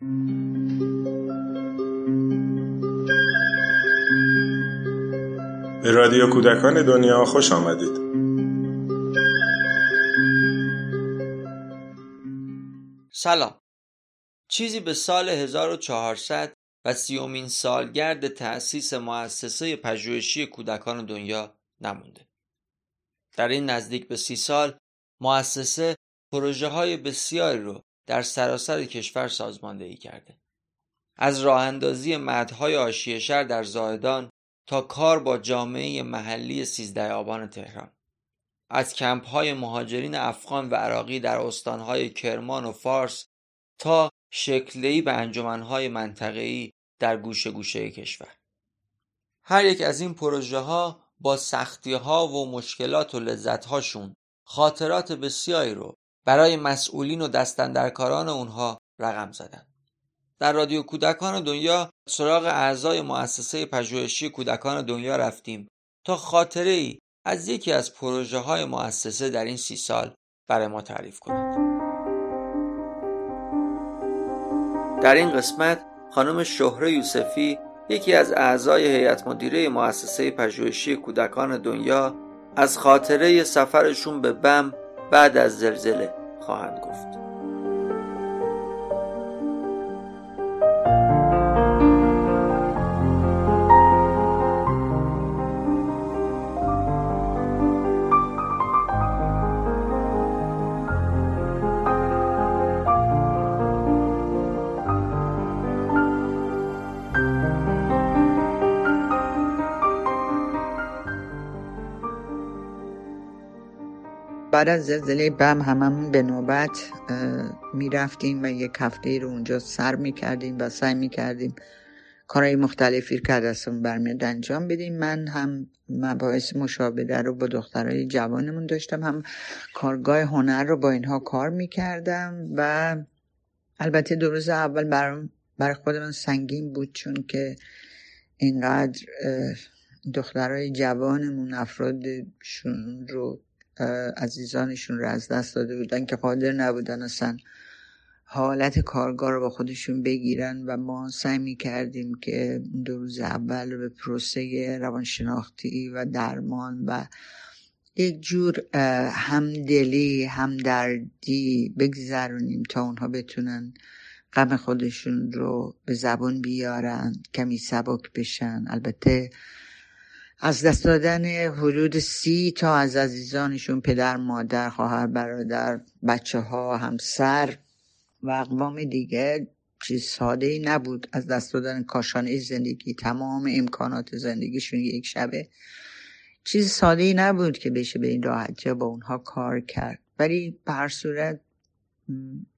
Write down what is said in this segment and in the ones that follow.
به رادیو کودکان دنیا خوش آمدید سلام چیزی به سال 1400 و سیومین سالگرد تأسیس مؤسسه پژوهشی کودکان دنیا نمونده. در این نزدیک به سی سال مؤسسه پروژه های بسیاری رو در سراسر کشور سازماندهی کرده. از راه اندازی مدهای آشیه شهر در زاهدان تا کار با جامعه محلی سیزده آبان تهران. از کمپ های مهاجرین افغان و عراقی در استانهای کرمان و فارس تا شکلی به انجمنهای منطقه‌ای در گوشه گوشه کشور. هر یک از این پروژه ها با سختی ها و مشکلات و لذت هاشون خاطرات بسیاری رو برای مسئولین و دستندرکاران اونها رقم زدن. در رادیو کودکان دنیا سراغ اعضای مؤسسه پژوهشی کودکان دنیا رفتیم تا خاطره ای از یکی از پروژه های مؤسسه در این سی سال برای ما تعریف کنند. در این قسمت خانم شهره یوسفی یکی از اعضای هیئت مدیره مؤسسه پژوهشی کودکان دنیا از خاطره سفرشون به بم بعد از زلزله خواهند گفت. بعد از زلزله بم هممون به نوبت می‌رفتیم و یک هفته رو اونجا سر می‌کردیم و سعی می‌کردیم کارهای مختلفی که دستمون برمیاد انجام بدیم. من هم مباحث مشابه رو با دخترای جوانمون داشتم هم کارگاه هنر رو با اینها کار می‌کردم و البته دو روز اول برام برای خود من سنگین بود چون که اینقدر دخترای جوانمون افرادشون رو عزیزانشون رو از دست داده بودن که قادر نبودن اصلا حالت کارگاه رو با خودشون بگیرن و ما سعی می کردیم که دو روز اول به پروسه روانشناختی و درمان و یک جور همدلی همدردی بگذرونیم تا اونها بتونن غم خودشون رو به زبان بیارن کمی سبک بشن. البته از دست دادن حدود سی تا از عزیزانشون پدر مادر خواهر برادر بچه ها همسر و اقوام دیگه چیز ساده ای نبود. از دست دادن کاشانه زندگی تمام امکانات زندگیشون یک شبه چیز ساده ای نبود که بشه به این راحتی با اونها کار کرد. ولی به صورت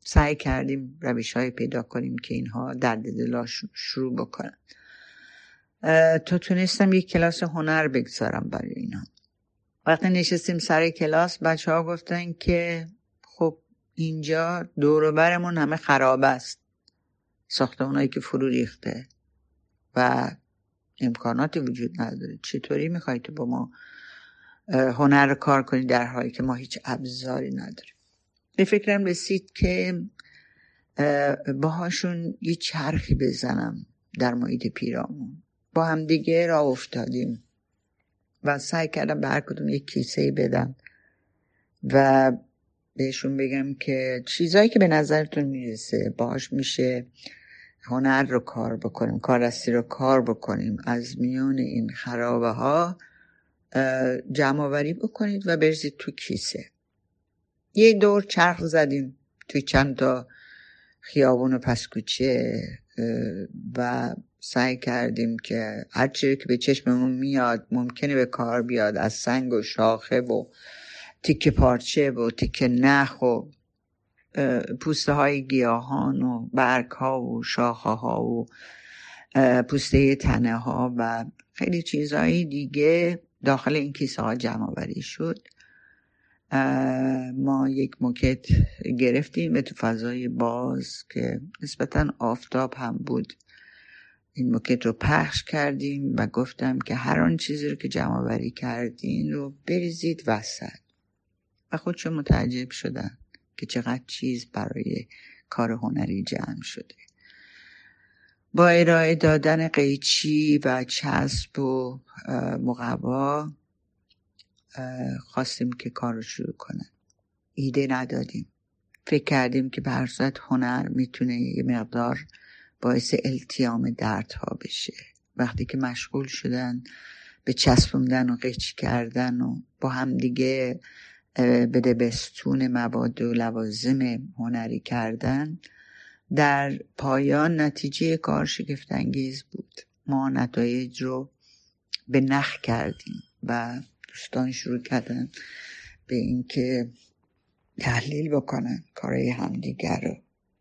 سعی کردیم روش های پیدا کنیم که اینها درد دلاشون شروع بکنن. تا تونستم یک کلاس هنر بگذارم برای اینا. وقتی نشستیم سر کلاس بچه ها گفتن که خب اینجا دوروبرمون همه خراب است. ساختمانهایی که فرو ریخته و امکاناتی وجود نداره. چطوری می‌خوای تو با ما هنر کار کنی در حالی که ما هیچ ابزاری نداریم؟ به فکرم رسید که باهاشون یه چرخی بزنم در محیط پیرامون. با هم دیگه را افتادیم و سعی کردم به هر کدوم یک کیسه بدم و بهشون بگم که چیزایی که به نظرتون می‌رسه باش میشه هنر رو کار بکنیم کارستی رو کار بکنیم از میون این خرابه ها جمع آوری بکنید و برزید تو کیسه یه دور چرخ زدیم توی چند تا خیابون و پسکوچه. و سعی کردیم که هر چیزی که به چشممون میاد ممکنه به کار بیاد از سنگ و شاخه و تیکه پارچه و تیکه نخ و پوسته های گیاهان و برگ ها و شاخه ها و پوسته تنه ها و خیلی چیزهای دیگه داخل این کیسه ها جمع شد. ما یک موکت گرفتیم به تو فضای باز که نسبتا آفتاب هم بود. این موکت رو پخش کردیم و گفتم که هر آن چیزی رو که جمع وری کردین رو بریزید وسط. و خودشون متعجب شدن که چقدر چیز برای کار هنری جمع شده. با ارائه دادن قیچی و چسب و مقوا خواستیم که کار رو شروع کنن. ایده ندادیم. فکر کردیم که به هنر می‌تونه یه مقدار باعث التیام دردها بشه. وقتی که مشغول شدن به چسبوندن و قیچی کردن و با هم دیگه بده بستون مواد و لوازم هنری کردن در پایان نتیجه کار شگفتانگیز بود. ما نتایج رو به نخ کردیم و دوستان شروع کردن به اینکه تحلیل بکنن کارهای همدیگر رو.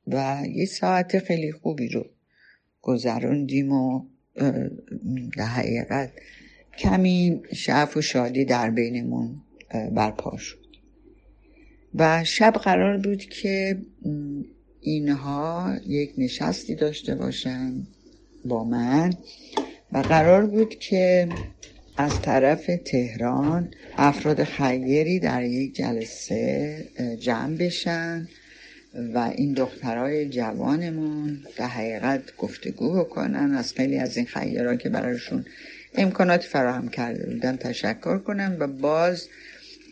و یه ساعت خیلی خوبی رو گذروندیم و در حقیقت کمی شعف و شادی در بینمون برپا شد. و شب قرار بود که اینها یک نشستی داشته باشن با من و قرار بود که از طرف تهران افراد خیری در یک جلسه جمع بشن و این دخترای جوانمون در حقیقت گفتگو بکنن. از خیلی از این خیرها که برایشون امکانات فراهم کرده بودن تشکر کنن و باز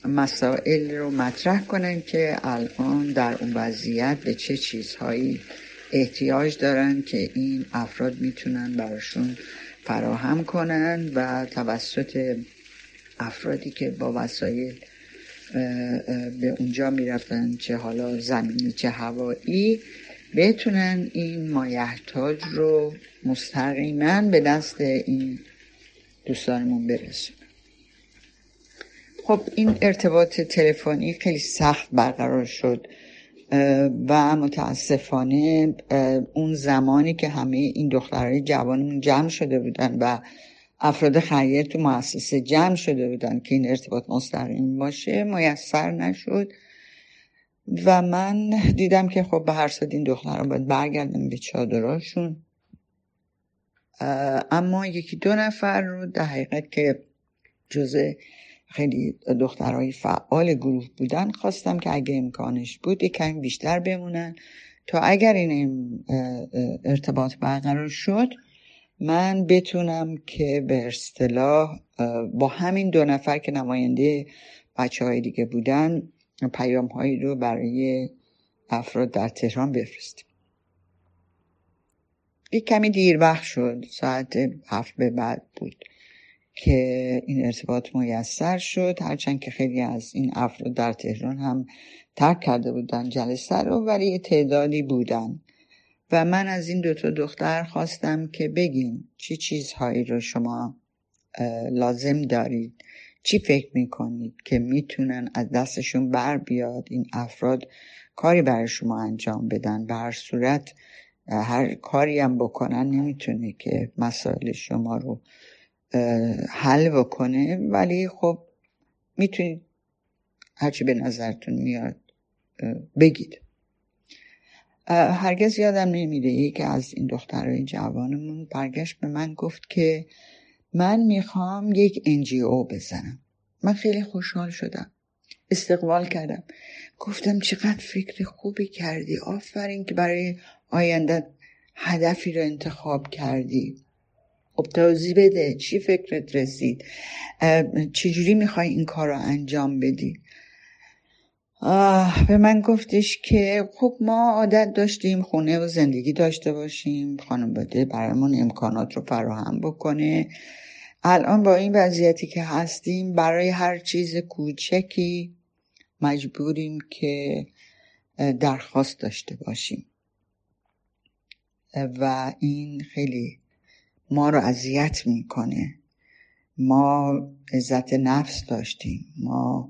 مسائل رو مطرح کنن که الان در اون وضعیت به چه چیزهایی احتیاج دارن که این افراد می‌تونن براشون فراهم کنن و توسط افرادی که با وسایل به اونجا می‌رفتن چه حالا زمینی چه هوایی بتونن این مایحتاج رو مستقیما به دست این دوستانمون برسون خب این ارتباط تلفنی خیلی سخت برقرار شد. و متاسفانه اون زمانی که همه این دخترهای جوانمون جمع شده بودن و افراد خیر تو مؤسسه جمع شده بودن که این ارتباط مستقیم باشه میسر نشد. و من دیدم که خب به هر صد این دخترها باید برگردن به چادراشون اما یکی دو نفر رو در حقیقت که جزء خیلی دخترهای فعال گروه بودن خواستم که اگه امکانش بود یک کمی بیشتر بمونن. تا اگر این ارتباط برقرار شد من بتونم که به اصطلاح با همین دو نفر که نماینده بچه های دیگه بودن پیام هایی رو برای افراد در تهران بفرستیم. یک کمی دیر وقت شد ساعت هفت به بعد بود. که این ارتباط میسر شد. هرچند که خیلی از این افراد در تهران هم ترک کرده بودن جلسه رو ولی تعدادی بودن. و من از این دوتا دختر خواستم که بگین چی چیزهایی رو شما لازم دارید. چی فکر می‌کنید که می‌تونن از دستشون بر بیاد؟ این افراد کاری برای شما انجام بدن به هر صورت هر کاری هم بکنن نمی‌تونه که مسائل شما رو حل بکنه ولی خب می‌تونید هرچی به نظرتون میاد بگید. هرگز یادم نمیده یکی از این دخترهای جوانمون برگشت به من گفت که من می‌خوام یک انجیو بزنم. من خیلی خوشحال شدم استقبال کردم. گفتم چقدر فکر خوبی کردی آفرین که برای آینده هدفی رو انتخاب کردی. خب توضیح بده چی فکرت رسید؟ چجوری می‌خوای این کار رو انجام بدی؟ به من گفتش که خب ما عادت داشتیم خونه و زندگی داشته باشیم خانواده برامون امکانات رو فراهم بکنه. الان با این وضعیتی که هستیم برای هر چیز کوچکی مجبوریم که درخواست داشته باشیم. و این خیلی ما رو اذیت می‌کنه. ما عزت نفس داشتیم. ما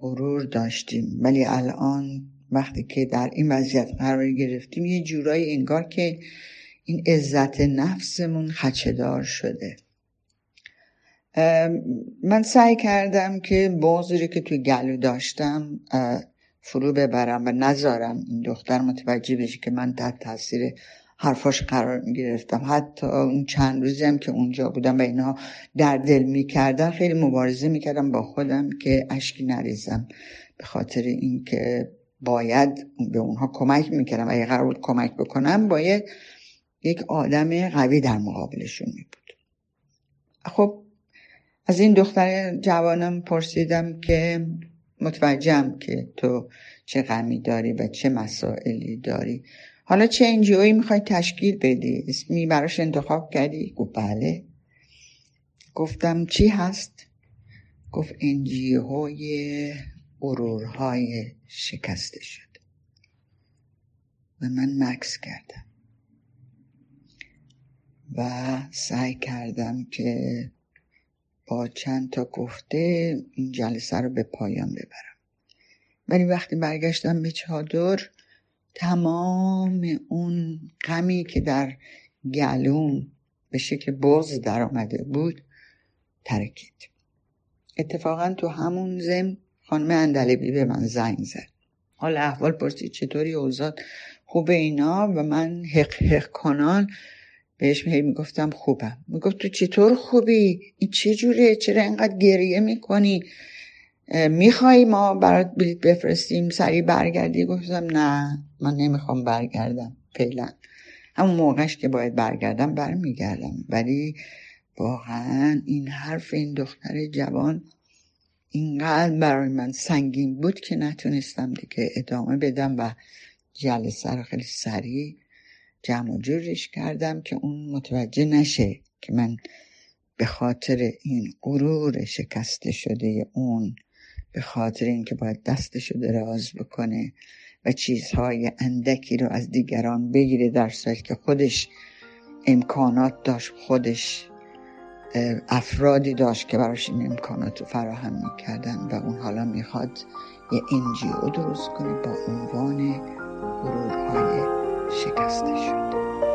غرور داشتیم. ولی الان وقتی که در این وضعیت قرار گرفتیم یه جورایی انگار که این عزت نفسمون خچهدار شده. من سعی کردم که بغضی که توی گلو داشتم فرو ببرم و نذارم این دختر متوجه بشه که من تحت تاثیر حرفاش قرار می گرفتم حتی اون چند روزی هم که اونجا بودم و اینها در دل می‌کردن خیلی مبارزه می‌کردم با خودم که اشکی نریزم. به خاطر اینکه باید به اونها کمک می‌کردم. اگه قرار بود کمک بکنم باید یک آدم قوی در مقابلشون می بود خب از این دختر جوانم پرسیدم که متوجهم که تو چه غمی داری و چه مسائلی داری. حالا چه انجیوی می‌خوای تشکیل بدی؟ اسمی براش انتخاب کردی؟ گفت بله. گفتم چی هست؟ گفت انجیوهای غرورهای شکسته شد. و من مکس کردم. و سعی کردم که با چند تا گفته این جلسه رو به پایان ببرم. ولی وقتی برگشتم به چادر تمام اون غمی که در گلوم به شکل بز در آمده بود ترکید. اتفاقا تو همون زم خانم اندلبی به من زنگ زد. حال احوال پرسید چطوری اوزاد خوبه اینا؟ و من حق حق کنان بهش هی می‌گفتم خوبم. می‌گفت تو چطور خوبی؟ این چه جوره چرا اینقدر گریه می‌کنی؟ می‌خوای ما برات بلیت بفرستیم؟ سریع برگردی؟ گفتم نه. من نمی‌خوام برگردم فعلا. همون موقعش که باید برگردم برمیگردم. ولی واقعا این حرف این دختر جوان اینقدر برای من سنگین بود که نتونستم دیگه ادامه بدم و جلسه رو خیلی سریع جمع و جورش کردم که اون متوجه نشه که من به خاطر این غرور شکسته شده اون به خاطر اینکه باید دستشو دراز بکنه. و چیزهای اندکی رو از دیگران بگیره در صورتی که خودش امکانات داشت خودش افرادی داشت که براش این امکانات رو فراهم می‌کردن و اون حالا می‌خواد یه انجیو درست کنه با عنوان غرورهای شکسته شد